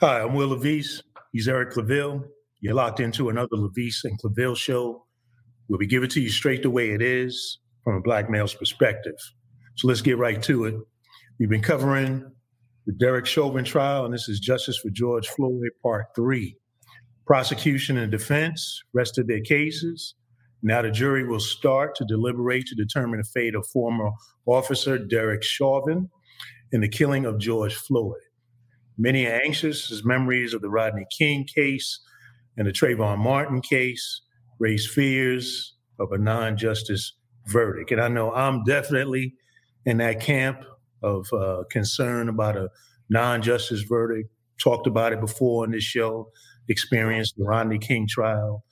Hi, I'm Will Levis. He's Eric Claville. You're locked into another Levis and Claville show where we give it to you straight the way it is from a black male's perspective. So let's get right to it. We've been covering the Derek Chauvin trial, and this is Justice for George Floyd, Part 3. Prosecution and defense rested their cases. Now the jury will start to deliberate to determine the fate of former officer Derek Chauvin in the killing of George Floyd. Many are anxious as memories of the Rodney King case and the Trayvon Martin case raise fears of a non justice verdict. And I know I'm definitely in that camp of uh, concern about a non justice verdict. Talked about it before on this show, experienced the Rodney King trial,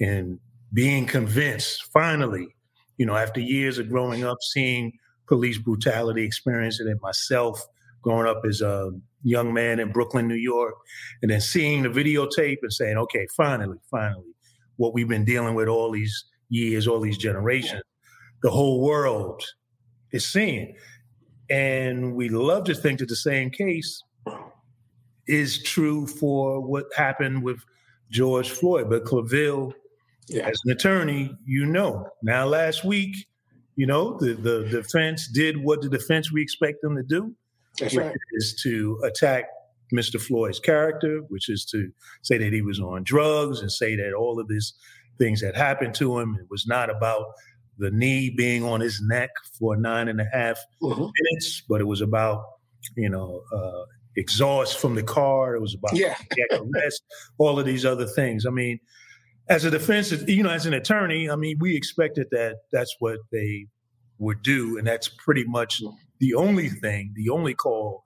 and being convinced finally, you know, after years of growing up, seeing police brutality, experiencing it myself, growing up as a young man in Brooklyn, New York, and then seeing the videotape and saying, okay, finally, finally, what we've been dealing with all these years, all these generations, the whole world is seeing. And we love to think that the same case is true for what happened with George Floyd. But Claville, yeah. as an attorney, you know. Now, last week, you know, the, the defense did what the defense we expect them to do. That's right. Is to attack Mr. Floyd's character, which is to say that he was on drugs and say that all of these things had happened to him. It was not about the knee being on his neck for nine and a half mm-hmm. minutes, but it was about, you know, uh, exhaust from the car. It was about yeah. arrest, all of these other things. I mean, as a defense, you know, as an attorney, I mean, we expected that that's what they would do, and that's pretty much the only thing, the only call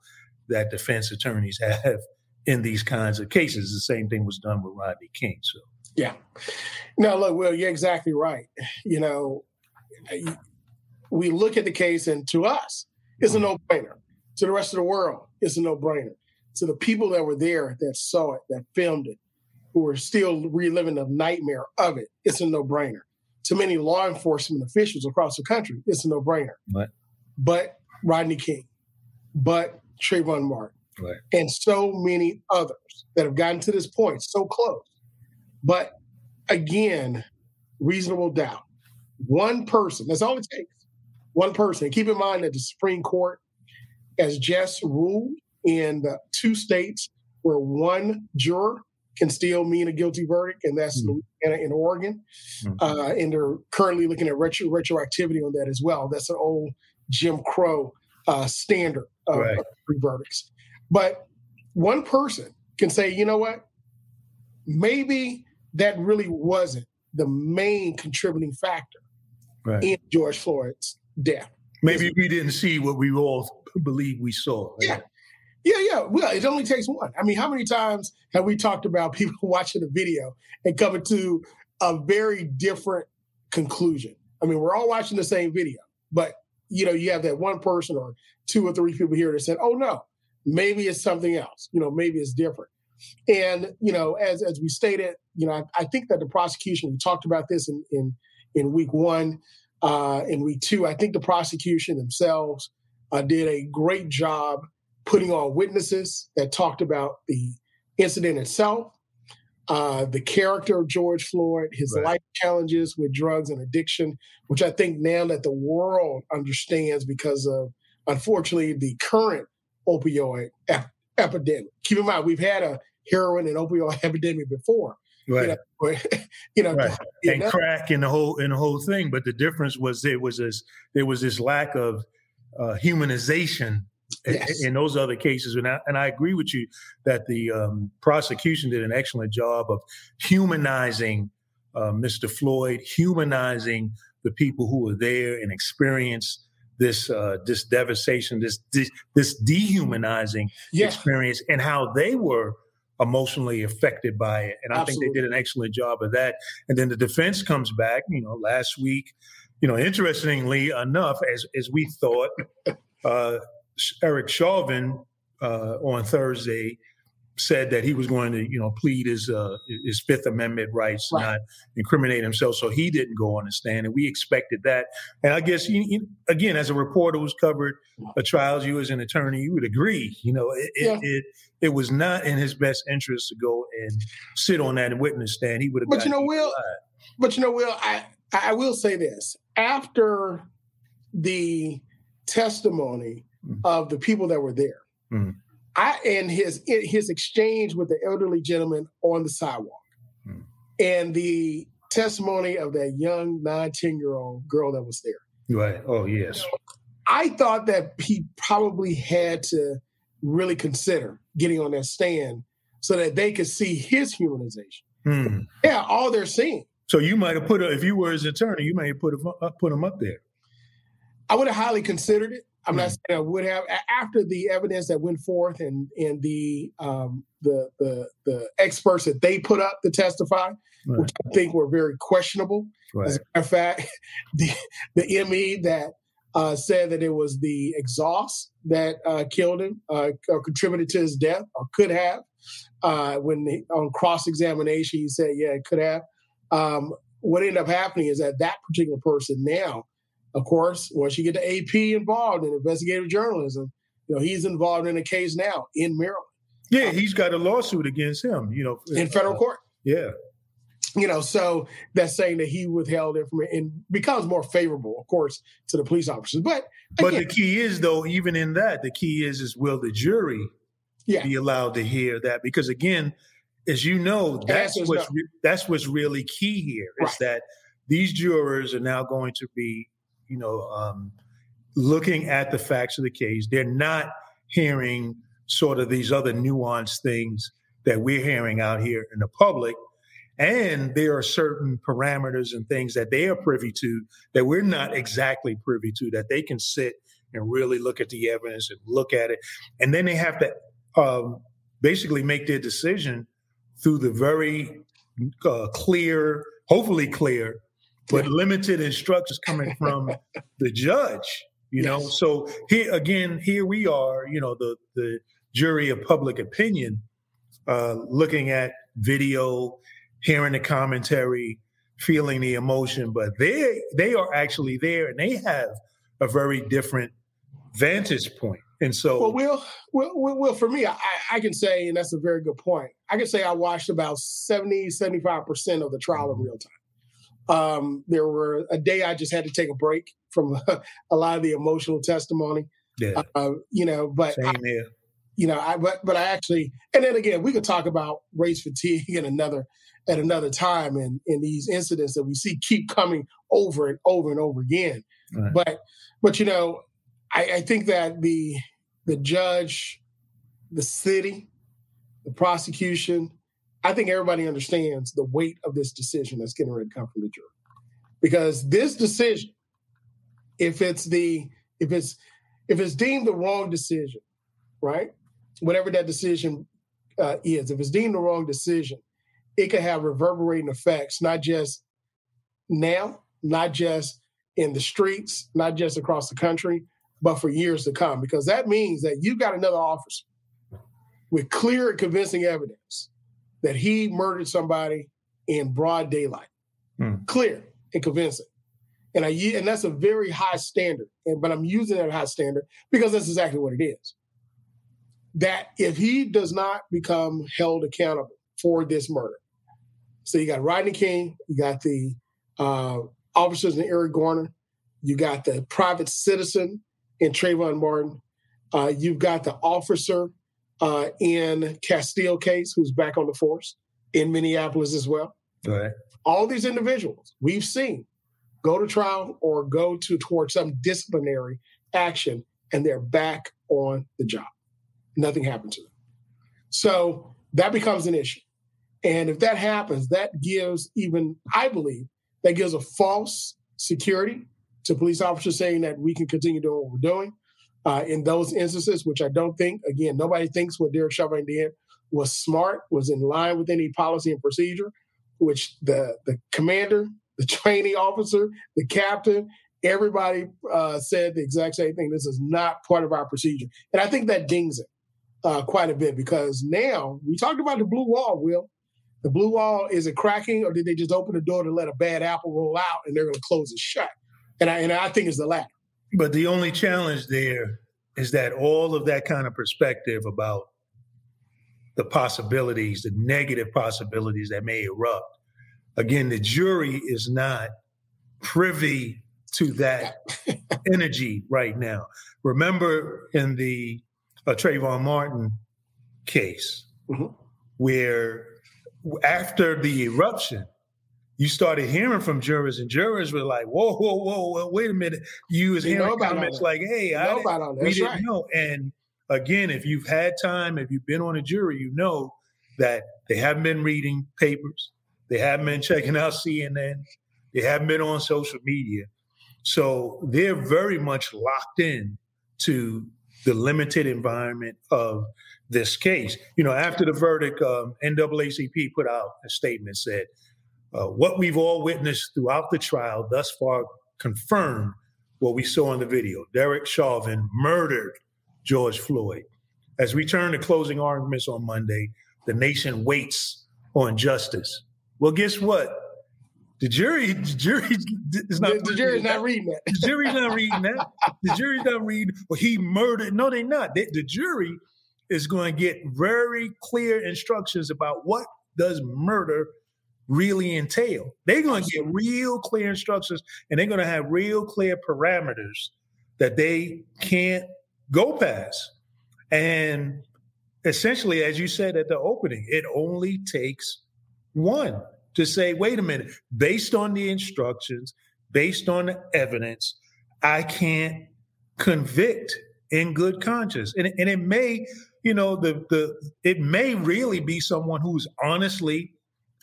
that defense attorneys have in these kinds of cases. The same thing was done with Rodney King. So, yeah. No, look, Will, you're exactly right. You know, we look at the case, and to us, it's a no brainer. To the rest of the world, it's a no brainer. To the people that were there, that saw it, that filmed it, who are still reliving the nightmare of it, it's a no brainer. To many law enforcement officials across the country, it's a no brainer. Right. But Rodney King, but Trayvon Martin, right. and so many others that have gotten to this point so close. But again, reasonable doubt. One person, that's all it takes. One person. Keep in mind that the Supreme Court has just ruled in the two states where one juror can still mean a guilty verdict, and that's mm-hmm. Louisiana and Oregon. Mm-hmm. Uh, and they're currently looking at retro- retroactivity on that as well. That's an old Jim Crow uh, standard of, right. of verdicts. But one person can say, you know what? Maybe that really wasn't the main contributing factor right. in George Floyd's death. Maybe we didn't see what we all believe we saw. Right? Yeah. Yeah, yeah. Well, it only takes one. I mean, how many times have we talked about people watching a video and coming to a very different conclusion? I mean, we're all watching the same video, but you know, you have that one person or two or three people here that said, "Oh no, maybe it's something else. You know, maybe it's different." And you know, as as we stated, you know, I, I think that the prosecution we talked about this in in in week one, uh, in week two. I think the prosecution themselves uh, did a great job putting on witnesses that talked about the incident itself, uh, the character of George Floyd, his right. life challenges with drugs and addiction, which I think now that the world understands because of, unfortunately, the current opioid ep- epidemic. Keep in mind, we've had a heroin and opioid epidemic before. Right. You know, you know right. and crack in the whole in the whole thing. But the difference was there was this there was this lack of uh, humanization yes. in those other cases. And I, and I agree with you that the um, prosecution did an excellent job of humanizing uh, Mr. Floyd, humanizing the people who were there and experienced this uh, this devastation, this this, this dehumanizing yeah. experience, and how they were emotionally affected by it. And I Absolutely. think they did an excellent job of that. And then the defense comes back, you know, last week. You know, interestingly enough, as as we thought, uh, Eric Chauvin uh, on Thursday said that he was going to, you know, plead his uh, his Fifth Amendment rights, Right. not incriminate himself. So he didn't go on the stand, and we expected that. And I guess, you, you, again, as a reporter who's covered a trials, you as an attorney, you would agree. You know, it, Yeah. it, it it was not in his best interest to go and sit on that witness stand. He would have. But you know, Will, but you know, Will, I I will say this after the testimony Mhm. of the people that were there, Mhm. I and his his exchange with the elderly gentleman on the sidewalk, Mhm. and the testimony of that young nine ten year old girl that was there. right? Oh yes, I thought that he probably had to really consider getting on that stand so that they could see his humanization. Hmm. Yeah, all they're seeing. So you might have put a, if you were his attorney, you might have put up, put him up there. I would have highly considered it. I'm not saying I would have after the evidence that went forth and and the um, the the the experts that they put up to testify, Right. which I think were very questionable. Right. As a matter of fact, the the ME that uh, said that it was the exhaust that uh, killed him uh, or contributed to his death or could have. Uh, when he, on cross examination, he said, "Yeah, it could have." Um, what ended up happening is that that particular person now, of course, once you get the AP involved in investigative journalism, you know he's involved in a case now in Maryland Yeah, he's got a lawsuit against him. You know, in federal uh, court. Yeah, you know, so that's saying that he withheld information and becomes more favorable, of course, to the police officers. But but the key is though, even in that, the key is is will the jury yeah, be allowed to hear that? Because again, as you know, that's what's no. re- that's what's really key here is Right. that these jurors are now going to be, you know, um, looking at the facts of the case. They're not hearing sort of these other nuanced things that we're hearing out here in the public. And there are certain parameters and things that they are privy to that we're not exactly privy to, that they can sit and really look at the evidence and look at it. And then they have to um, basically make their decision through the very uh, clear, hopefully clear, but limited instructions coming from the judge. You know, so here again, here we are. You know, the the jury of public opinion, uh, looking at video, hearing the commentary, feeling the emotion, but they they are actually there and they have a very different vantage point. And so, well, Will, Will, Will, Will, for me, I, I can say, and that's a very good point. I can say I watched about 70, 75% of the trial in real time. Um, there were a day I just had to take a break from a lot of the emotional testimony, yeah, uh, you know, but I, same here. you know, I but but I actually, and then again, we could talk about race fatigue in another at another time, and in these incidents that we see keep coming over and over and over again. Right. But but you know, I, I think that the the judge, the city, the prosecution, I think everybody understands the weight of this decision that's getting ready to come from the jury, because this decision, if it's the if it's if it's deemed the wrong decision, right? Whatever that decision uh, is, if it's deemed the wrong decision, it could have reverberating effects, not just now, not just in the streets, not just across the country, but for years to come. Because that means that you got another officer with clear and convincing evidence that he murdered somebody in broad daylight, Hmm. clear and convincing. And I and that's a very high standard. And but I'm using that high standard because that's exactly what it is. That if he does not become held accountable for this murder, so you got Rodney King, you got the uh, officers in Eric Garner, you got the private citizen in Trayvon Martin, uh, you've got the officer uh, in Castile case who's back on the force in Minneapolis as well. Right. all these individuals we've seen go to trial or go to towards some disciplinary action and they're back on the job. Nothing happened to them. So that becomes an issue. And if that happens that gives even i believe that gives a false security to police officers saying that we can continue doing what we're doing uh, in those instances which i don't think again nobody thinks what derek chauvin did was smart was in line with any policy and procedure which the the commander, the training officer, the captain, everybody uh, said the exact same thing. This is not part of our procedure, and I think that dings it. uh, quite a bit because now we talked about the blue wall, Will. The blue wall is it cracking, or did they just open the door to let a bad apple roll out and they're going to close it shut? And I and I think it's the latter. But the only challenge there is that all of that kind of perspective about the possibilities, the negative possibilities that may erupt. Again, the jury is not privy to that energy right now. Remember in the uh, Trayvon Martin case, mm-hmm. where after the eruption, you started hearing from jurors, and jurors were like, "Whoa, whoa, whoa, whoa wait a minute!" You was you hearing comments like, "Hey, you I know didn't, we didn't right. know." And again, if you've had time, if you've been on a jury, you know that they haven't been reading papers, they haven't been checking out CNN, they haven't been on social media, so they're very much locked in to the limited environment of this case. You know, after the verdict, um, NAACP put out a statement said uh, what we've all witnessed throughout the trial thus far confirmed what we saw in the video. Derek Chauvin murdered George Floyd. As we turn to closing arguments on Monday, the nation waits on justice. Well, guess what? The jury, the jury is not. The, the jury's not reading that. The jury's not reading that. The jury's not reading. Well, he murdered. No, they're not. They, the jury is going to get very clear instructions about what does murder really entail. They're going to get real clear instructions and they're going to have real clear parameters that they can't go past. And essentially, as you said at the opening, it only takes one to say, wait a minute, based on the instructions, based on the evidence, I can't convict in good conscience. And, and it may, you know, the the it may really be someone who's honestly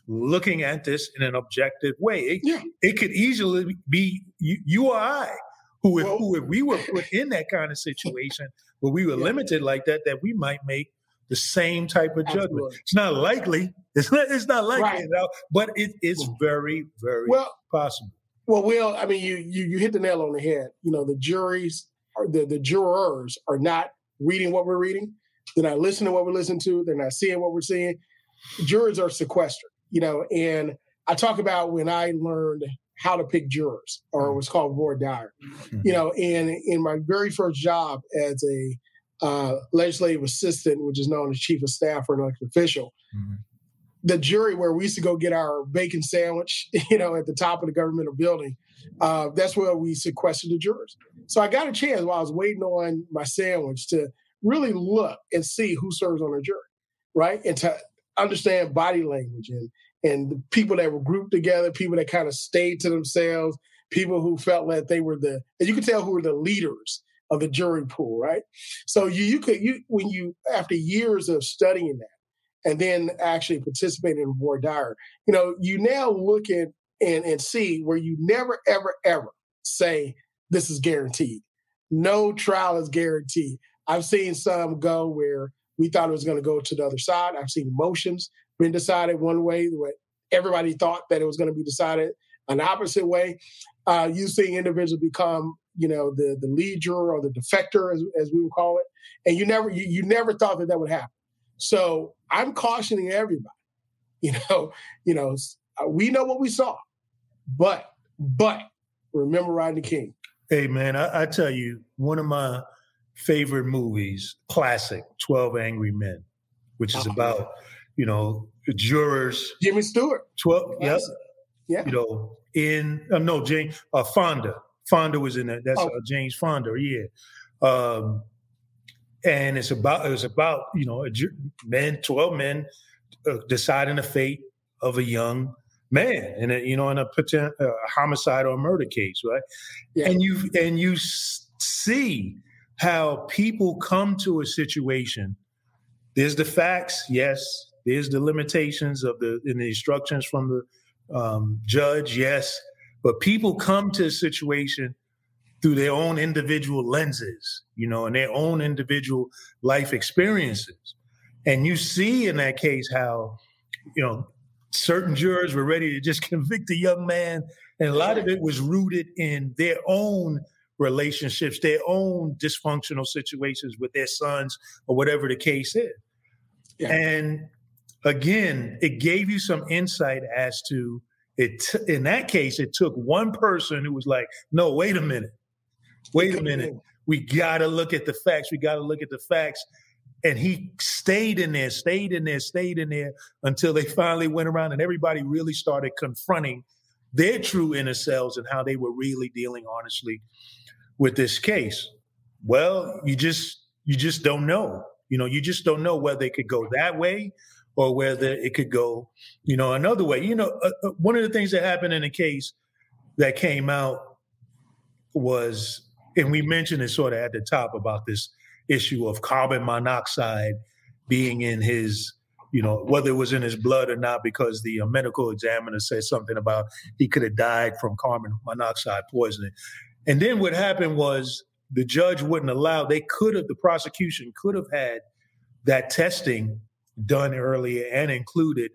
looking at this in an objective way. It, yeah. it could easily be you, you or I, who if, well, who if we were put in that kind of situation where we were yeah. limited like that, that we might make the same type of judgment. Absolutely. It's not likely. It's not. It's not likely, right. you know, but it is hmm. very, very well, possible. Well, Will, I mean, you you you hit the nail on the head. You know, the juries, are, the the jurors are not reading what we're reading. They're not listening to what we're listening to. They're not seeing what we're seeing. Jurors are sequestered you know, and I talk about when I learned how to pick jurors, or it was called voir dire. Mm-hmm. You know, and in my very first job as a uh, legislative assistant, which is known as chief of staff or an elected official, mm-hmm. the jury where we used to go get our bacon sandwich, you know, at the top of the governmental building, uh, that's where we sequestered the jurors. So I got a chance while I was waiting on my sandwich to really look and see who serves on a jury, right? And to understand body language and and the people that were grouped together, people that kind of stayed to themselves, people who felt that they were the and you could tell who were the leaders of the jury pool, right? So you you could you when you after years of studying that and then actually participating in voir dire, you know, you now look at and and see where you never ever ever say this is guaranteed. No trial is guaranteed. I've seen some go where we thought it was going to go to the other side. I've seen motions been decided one way, everybody thought that it was going to be decided an opposite way. Uh, you see individuals become, you know, the the lead juror or the defector, as, as we would call it, and you never you, you never thought that that would happen. So I'm cautioning everybody. You know, you know, uh, we know what we saw, but but remember Rodney King. Hey man, I, I tell you, one of my favorite movies, classic, Twelve Angry Men, which is oh, about you know jurors. Jimmy Stewart. Twelve. Yes. Yeah. You know, in uh, no James uh, Fonda. Fonda was in that. That's oh. uh, James Fonda. Yeah. Um, and it's about it's about you know men, twelve men uh, deciding the fate of a young man in a you know in a potential uh, homicide or murder case, right? Yeah. And you and you see how people come to a situation. There's the facts, yes. There's the limitations of the in the instructions from the um, judge, yes. But people come to a situation through their own individual lenses, you know, and their own individual life experiences. And you see in that case how, you know, certain jurors were ready to just convict a young man, and a lot of it was rooted in their own relationships, their own dysfunctional situations with their sons or whatever the case is. Yeah. And again, it gave you some insight as to it. T- in that case, it took one person who was like, "No, wait a minute, wait a minute, we got to look at the facts. We got to look at the facts." And he stayed in there, stayed in there, stayed in there until they finally went around and everybody really started confronting their true inner selves and how they were really dealing honestly with this case. Well, you just you just don't know. You know, you just don't know whether it could go that way or whether it could go, you know, another way. You know, uh, uh, one of the things that happened in the case that came out was, and we mentioned it sort of at the top about this issue of carbon monoxide being in his, you know, whether it was in his blood or not, because the uh, medical examiner said something about he could have died from carbon monoxide poisoning. And then what happened was the judge wouldn't allow, they could have, the prosecution could have had that testing done earlier and included,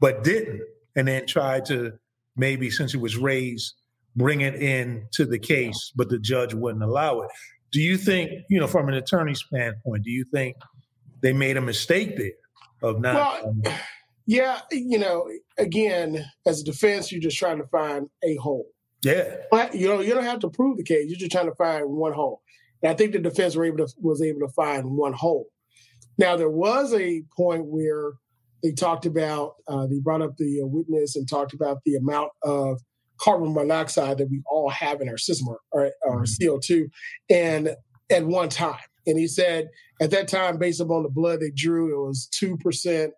but didn't, and then tried to maybe, since it was raised, bring it in to the case, but the judge wouldn't allow it. Do you think, you know, from an attorney standpoint, do you think they made a mistake there of not? Well, yeah, you know, again, as a defense, you're just trying to find a hole. Yeah. But, you know, you don't have to prove the case. You're just trying to find one hole. And I think the defense were able to, was able to find one hole. Now, there was a point where they talked about, uh, they brought up the uh, witness and talked about the amount of carbon monoxide that we all have in our system or, or, or mm-hmm. CO2 and at one time. And he said at that time, based upon the blood they drew, it was 2%,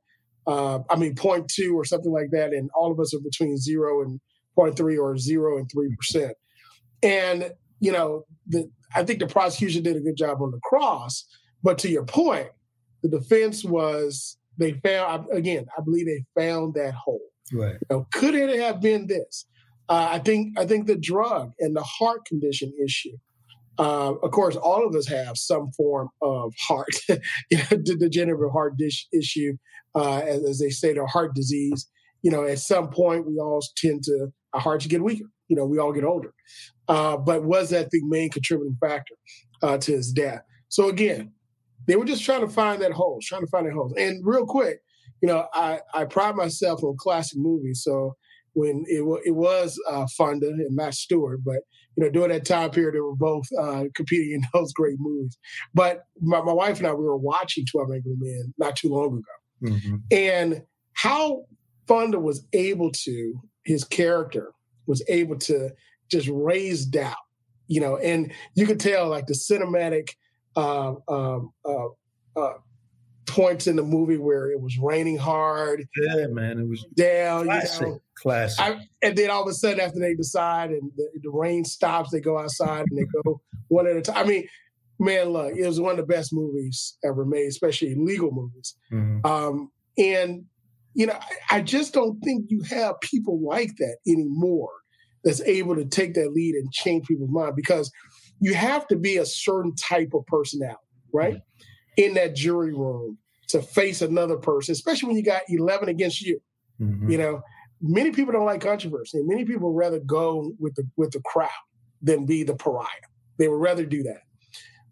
uh, I mean, 0.2 or something like that. And all of us are between zero and 0.3 or zero and 3%. And, you know, the, I think the prosecution did a good job on the cross. But to your point, the defense was they found again. I believe they found that hole. Right. You know, could it have been this? Uh, I think I think the drug and the heart condition issue. Uh, of course, all of us have some form of heart, you know, degenerative heart dish issue, uh, as, as, they say, the heart disease. You know, at some point, we all tend to our hearts get weaker. You know, we all get older. Uh, but was that the main contributing factor uh, to his death? So again, they were just trying to find that hole, trying to find that hole. And real quick, you know, I, I pride myself on classic movies. So when it, it was uh, Fonda and Matt Stewart, but you know, during that time period, they were both uh, competing in those great movies. But my, my, wife and I, we were watching 12 Angry Men not too long ago. Mm-hmm. And how Fonda was able to, his character was able to just raise doubt, you know, and you could tell like the cinematic uh, um, uh, uh, points in the movie where it was raining hard. Yeah, man, it was down. Classic, you know, classic. I, and then all of a sudden, after they decide and the, the, rain stops, they go outside and they go one at a time. I mean, man, look, it was one of the best movies ever made, especially legal movies. Mm-hmm. Um, and you know, I, I just don't think you have people like that anymore that's able to take that lead and change people's mind because you have to be a certain type of personality, right? Mm-hmm. In that jury room to face another person, especially when you got 11 against you. Mm-hmm. You know, many people don't like controversy. Many people rather go with the with the crowd than be the pariah. They would rather do that.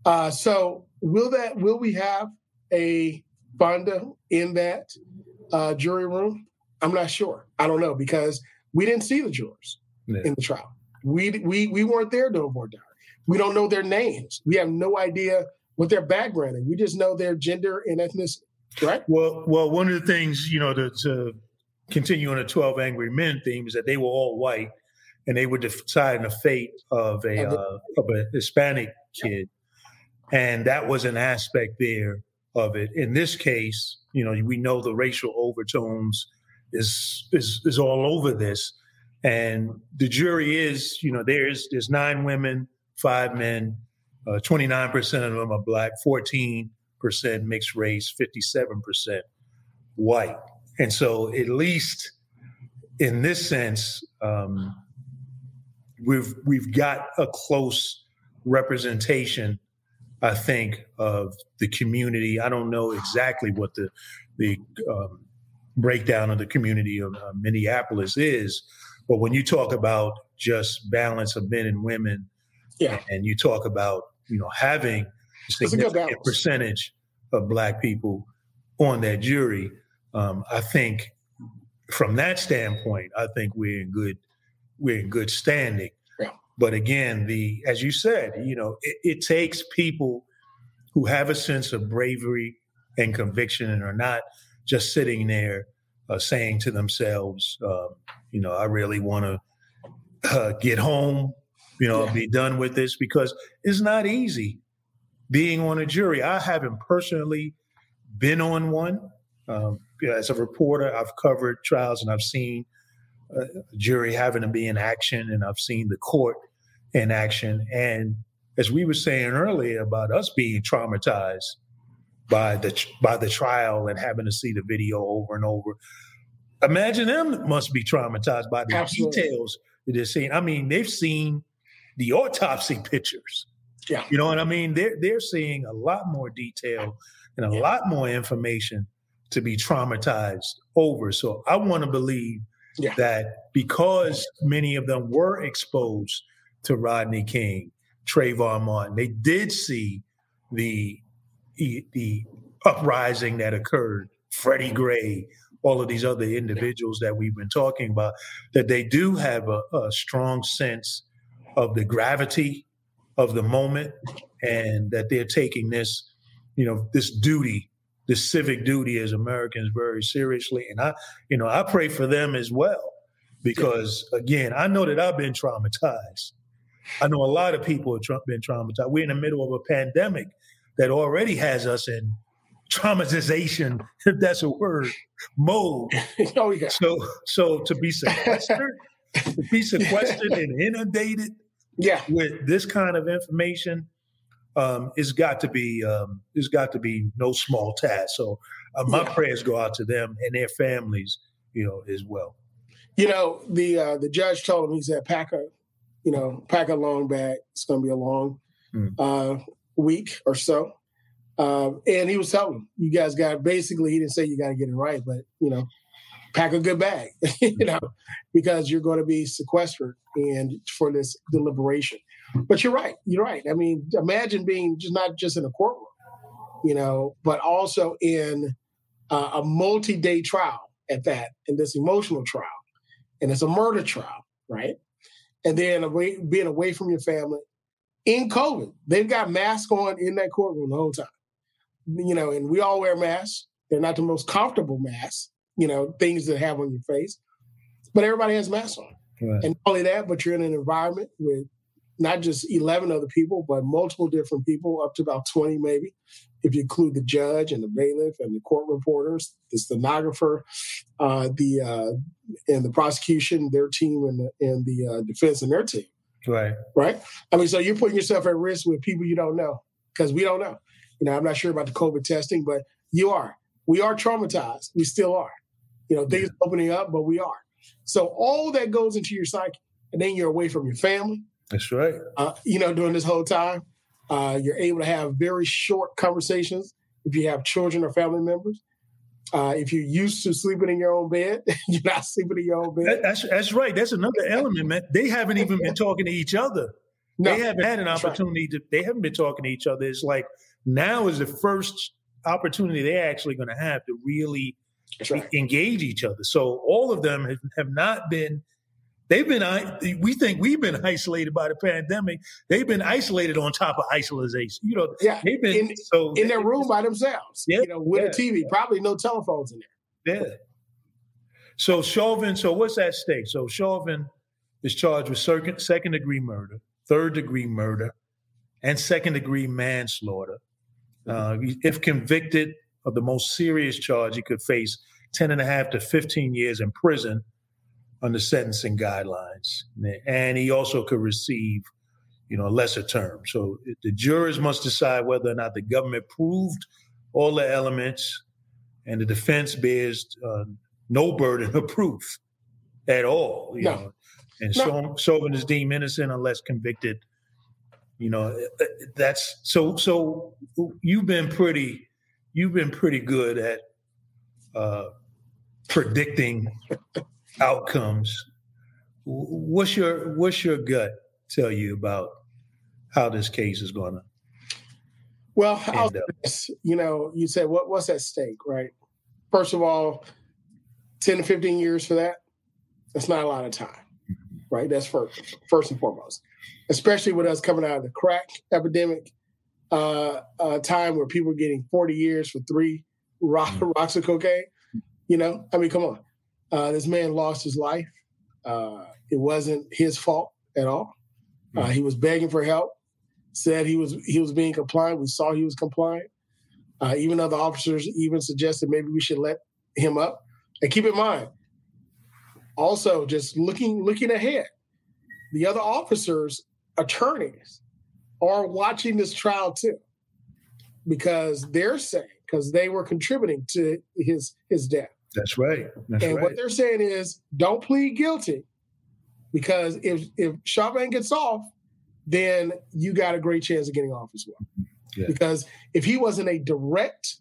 Uh, so will that will we have a Fonda in that uh, jury room? I'm not sure. I don't know because we didn't see the jurors yeah. in the trial. We we we weren't there during voir dire. We don't know their names. We have no idea what their background is. We just know their gender and ethnicity. Right. Well, well, one of the things you know to, to continue on the Twelve Angry Men theme is that they were all white, and they were deciding the fate of a uh, of a Hispanic kid, and that was an aspect there of it. In this case, you know, we know the racial overtones is is is all over this, and the jury is, you know, there's there's nine women five men. Uh, 29% of them are black, 14% mixed race, 57% white. And so, at least in this sense, um, we've we've got a close representation, I think, of the community. I don't know exactly what the the um, breakdown of the community of uh, Minneapolis is, but when you talk about just balance of men and women Yeah. And you talk about, you know, having a significant percentage of black people on that jury. Um, I think from that standpoint, I think we're in good we're in good standing. Yeah. But again, the as you said, you know, it, it takes people who have a sense of bravery and conviction and are not just sitting there uh, saying to themselves, uh, you know, I really want to uh, get home, you know, yeah. be done with this because it's not easy being on a jury. I haven't personally been on one. Um, as a reporter, I've covered trials and I've seen a jury having to be in action and I've seen the court in action. And as we were saying earlier about us being traumatized by the by the trial and having to see the video over and over. Imagine them must be traumatized by the Absolutely. details that they're seeing. I mean, they've seen the autopsy pictures. Yeah. You know what I mean? They're they're seeing a lot more detail and a yeah. lot more information to be traumatized over. So I want to believe yeah. that because many of them were exposed to Rodney King, Trayvon Martin, they did see the the uprising that occurred, Freddie Gray, all of these other individuals that we've been talking about, that they do have a, a strong sense of the gravity of the moment and that they're taking this, you know, this duty, this civic duty as Americans very seriously. And I, you know, I pray for them as well because again, I know that I've been traumatized. I know a lot of people have been traumatized. We're in the middle of a pandemic that already has us in traumatization, if that's a word, mode. oh yeah. So so to be sequestered, to be sequestered and inundated yeah. with this kind of information, um, it's got to be um, it's got to be no small task. So uh, my yeah. prayers go out to them and their families, you know, as well. You know, the uh, the judge told him he said, "Pack a, you know, pack a long bag. It's going to be a long mm. uh, week or so. Um, and he was telling them, you guys got basically, he didn't say you got to get it right, but you know, pack a good bag, you know, because you're going to be sequestered and for this deliberation. But you're right. You're right. I mean, imagine being just not just in a courtroom, you know, but also in uh, a multi-day trial at that, in this emotional trial, and it's a murder trial, right? And then away, being away from your family, in COVID. They've got masks on in that courtroom the whole time. You know, and we all wear masks. They're not the most comfortable masks, you know, things to have on your face. But everybody has masks on. Right. And not only that, but you're in an environment with not just 11 other people, but multiple different people, up to about 20 maybe, if you include the judge and the bailiff and the court reporters, the stenographer, uh, the uh, and the prosecution, their team, and the, and the uh, defense and their team. Right. Right. I mean, so you're putting yourself at risk with people you don't know because we don't know. You know, I'm not sure about the COVID testing, but you are. We are traumatized. We still are. You know, things opening up, but we are. So all that goes into your psyche, and then you're away from your family. That's right. Uh, you know, during this whole time, uh, you're able to have very short conversations if you have children or family members. Uh, if you're used to sleeping in your own bed, you're not sleeping in your own bed. That's that's right. That's another element, man. They haven't even been talking to each other. No, they haven't had an opportunity right. to. They haven't been talking to each other. It's like now is the first opportunity they're actually going to have to really right. engage each other. So all of them have, have not been They've been, we think we've been isolated by the pandemic. They've been isolated on top of isolation. You know, yeah, they've been in, so in their room by themselves. Yeah, you know, with yeah, a TV, probably no telephones in there. Yeah. So Chauvin, so what's at stake? So Chauvin is charged with second, second degree murder, third degree murder, and second degree manslaughter. Uh, if convicted of the most serious charge, he could face 10 and a half to 15 years in prison under sentencing guidelines. And he also could receive, you know, a lesser term. So the jurors must decide whether or not the government proved all the elements and the defense bears uh, no burden of proof at all. You no. know? And no. Chauvin is deemed innocent unless convicted. You know, uh, uh, that's so. So you've been pretty, you've been pretty good at uh, predicting outcomes. What's your what's your gut tell you about how this case is going to. Well, you know, you said what what's at stake, right? First of all, ten to fifteen years for that. That's not a lot of time, right? That's first first and foremost, especially with us coming out of the crack epidemic uh, uh, time where people were getting forty years for three rock, mm. rocks of cocaine. You know, I mean, come on. Uh, this man lost his life. Uh, it wasn't his fault at all. Uh, he was begging for help. Said he was he was being compliant. We saw he was compliant. Uh, even other officers even suggested maybe we should let him up. And keep in mind, also just looking looking ahead, the other officers, attorneys, are watching this trial too, because they're saying because they were contributing to his his death. That's right. That's and right. what they're saying is, don't plead guilty, because if if Chauvin gets off, then you got a great chance of getting off as well. Yeah. Because if he wasn't a direct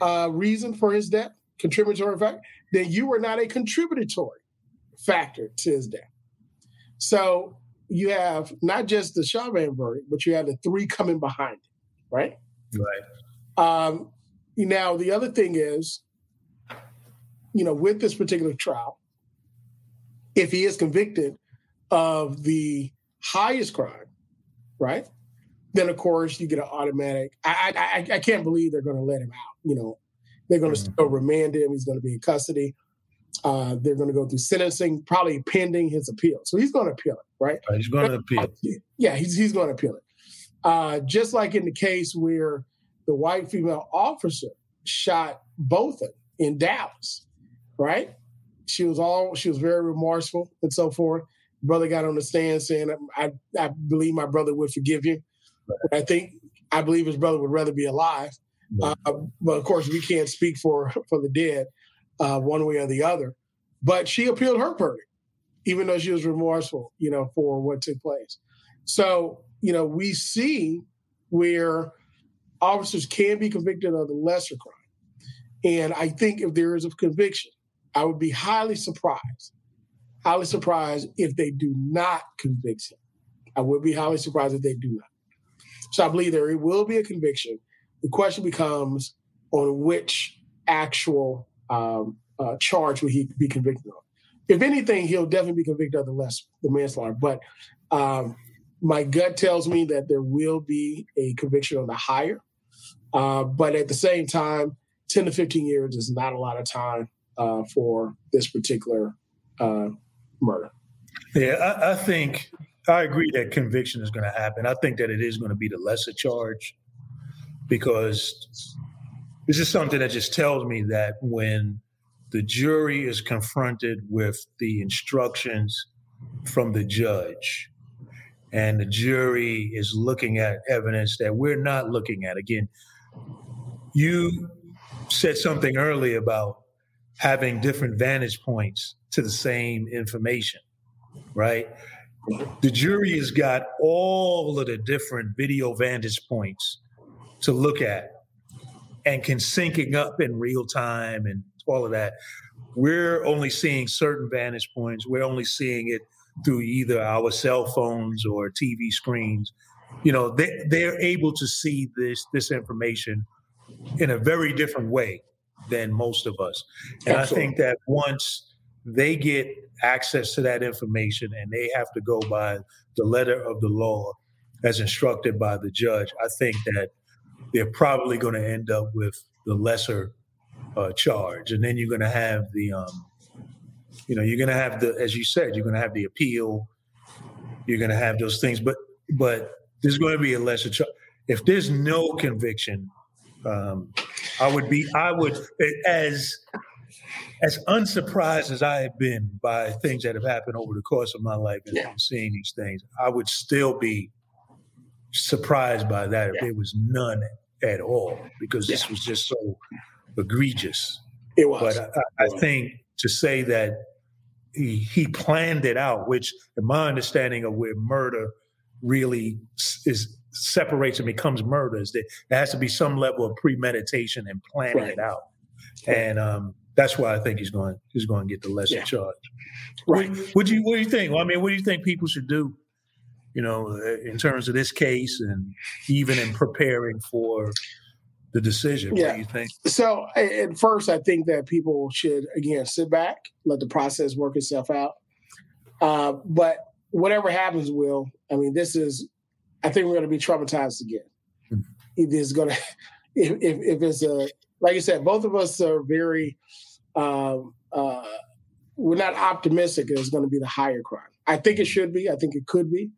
uh, reason for his death, contributory factor, then you were not a contributory factor to his death. So you have not just the Chauvin verdict, but you have the three coming behind it, right? Right. Um, now the other thing is, you know, with this particular trial, if he is convicted of the highest crime, right? Then of course you get an automatic. I I I can't believe they're going to let him out. You know, they're going to mm-hmm. still remand him. He's going to be in custody. Uh, they're going to go through sentencing, probably pending his appeal. So he's going to appeal it, right? right he's going to appeal. Yeah, he's he's going to appeal it. Uh, just like in the case where the white female officer shot Botham in Dallas, right? She was all she was very remorseful and so forth. Brother got on the stand saying, "I I believe my brother would forgive you." Right. I think I believe his brother would rather be alive. Right. Uh, but of course, we can't speak for for the dead uh, one way or the other. But she appealed her verdict, even though she was remorseful, you know, for what took place. So you know, we see where officers can be convicted of the lesser crime. And I think if there is a conviction, I would be highly surprised, highly surprised if they do not convict him. I would be highly surprised if they do not. So I believe there will be a conviction. The question becomes on which actual um, uh, charge will he be convicted of. If anything, he'll definitely be convicted of the less the manslaughter. But um, my gut tells me that there will be a conviction on the higher. Uh, but at the same time, 10 to 15 years is not a lot of time uh, for this particular uh, murder. Yeah, I, I, think I agree that conviction is going to happen. I think that it is going to be the lesser charge because this is something that just tells me that when the jury is confronted with the instructions from the judge and the jury is looking at evidence that we're not looking at again you said something earlier about having different vantage points to the same information, right? The jury has got all of the different video vantage points to look at and can syncing up in real time and all of that. We're only seeing certain vantage points. We're only seeing it through either our cell phones or TV screens. You know, they, they're able to see this this information in a very different way than most of us. And Absolutely. I think that once they get access to that information and they have to go by the letter of the law as instructed by the judge, I think that they're probably going to end up with the lesser uh, charge. And then you're going to have the, um, you know, you're going to have the, as you said, you're going to have the appeal. You're going to have those things, but but there's going to be a lesser charge. If there's no conviction, um, I would be, I would, as as unsurprised as I have been by things that have happened over the course of my life and yeah. seeing these things, I would still be surprised by that if there was none at all, because this was just so egregious. It was. But I, I think to say that he, he planned it out, which in my understanding of where murder really is separates and becomes murder is that there has to be some level of premeditation and planning right. it out. And um, that's why I think he's going he's going to get the lesser yeah. charge. Right. What, what, do you what do you think? Well, I mean, what do you think people should do you know, uh, in terms of this case and even in preparing for the decision? Yeah. What do you think? So, at first, I think that people should, again, sit back, let the process work itself out. Uh, but whatever happens, will, I mean, this is, I think we're going to be traumatized again. Mm-hmm. It is going to, if, if, if, it's a, like I said, both of us are very, um, uh, we're not optimistic it's going to be the higher crime. I think it should be. I think it could be,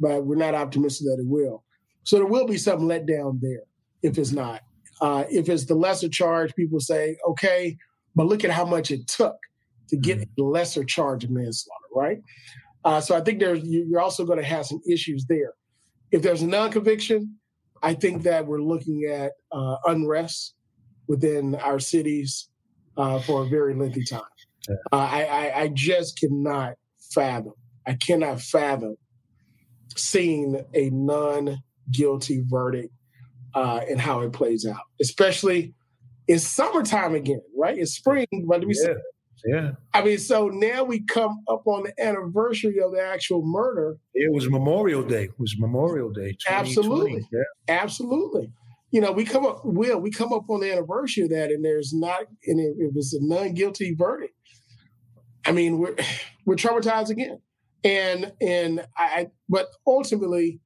but we're not optimistic that it will. So there will be some letdown there if it's not. Uh, if it's the lesser charge, people say, okay, but look at how much it took to get mm-hmm. a lesser charge of manslaughter, right? Uh, so I think there's you're also going to have some issues there. If there's a non-conviction, I think that we're looking at uh, unrest within our cities uh, for a very lengthy time. Uh, I, I, I just cannot fathom. I cannot fathom seeing a non-guilty verdict uh, and how it plays out, especially in summertime again, right? It's spring, but we yeah. yeah. I mean, so now we come up on the anniversary of the actual murder. It was Memorial Day. It was Memorial Day. Absolutely. Yeah. Absolutely. You know, we come up, Will, we come up on the anniversary of that, and there's not, and it, it was a non guilty verdict. I mean, we're we're traumatized again, and and I, but ultimately,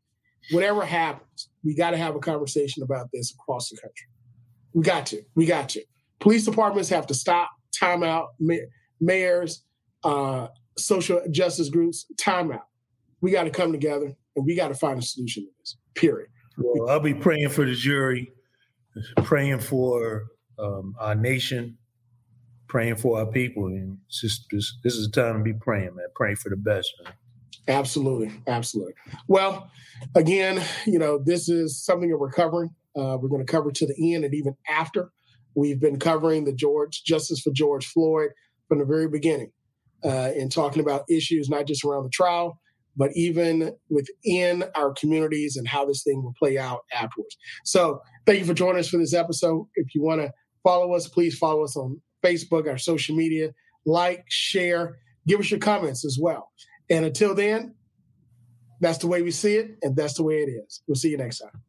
whatever happens, we got to have a conversation about this across the country. We got to. We got to. Police departments have to stop, time out, mayors, uh, social justice groups, time out. We got to come together and we got to find a solution to this, period. Well, I'll be praying for the jury, praying for um, our nation, praying for our people. And just this, this is a time to be praying, man. Praying for the best, man. Absolutely, absolutely. Well, again, you know, this is something that we're covering. Uh, we're going to cover to the end and even after. We've been covering the George Justice for George Floyd from the very beginning, uh, and talking about issues not just around the trial, but even within our communities and how this thing will play out afterwards. So, thank you for joining us for this episode. If you want to follow us, please follow us on Facebook, our social media, like, share, give us your comments as well. And until then, that's the way we see it, and that's the way it is. We'll see you next time.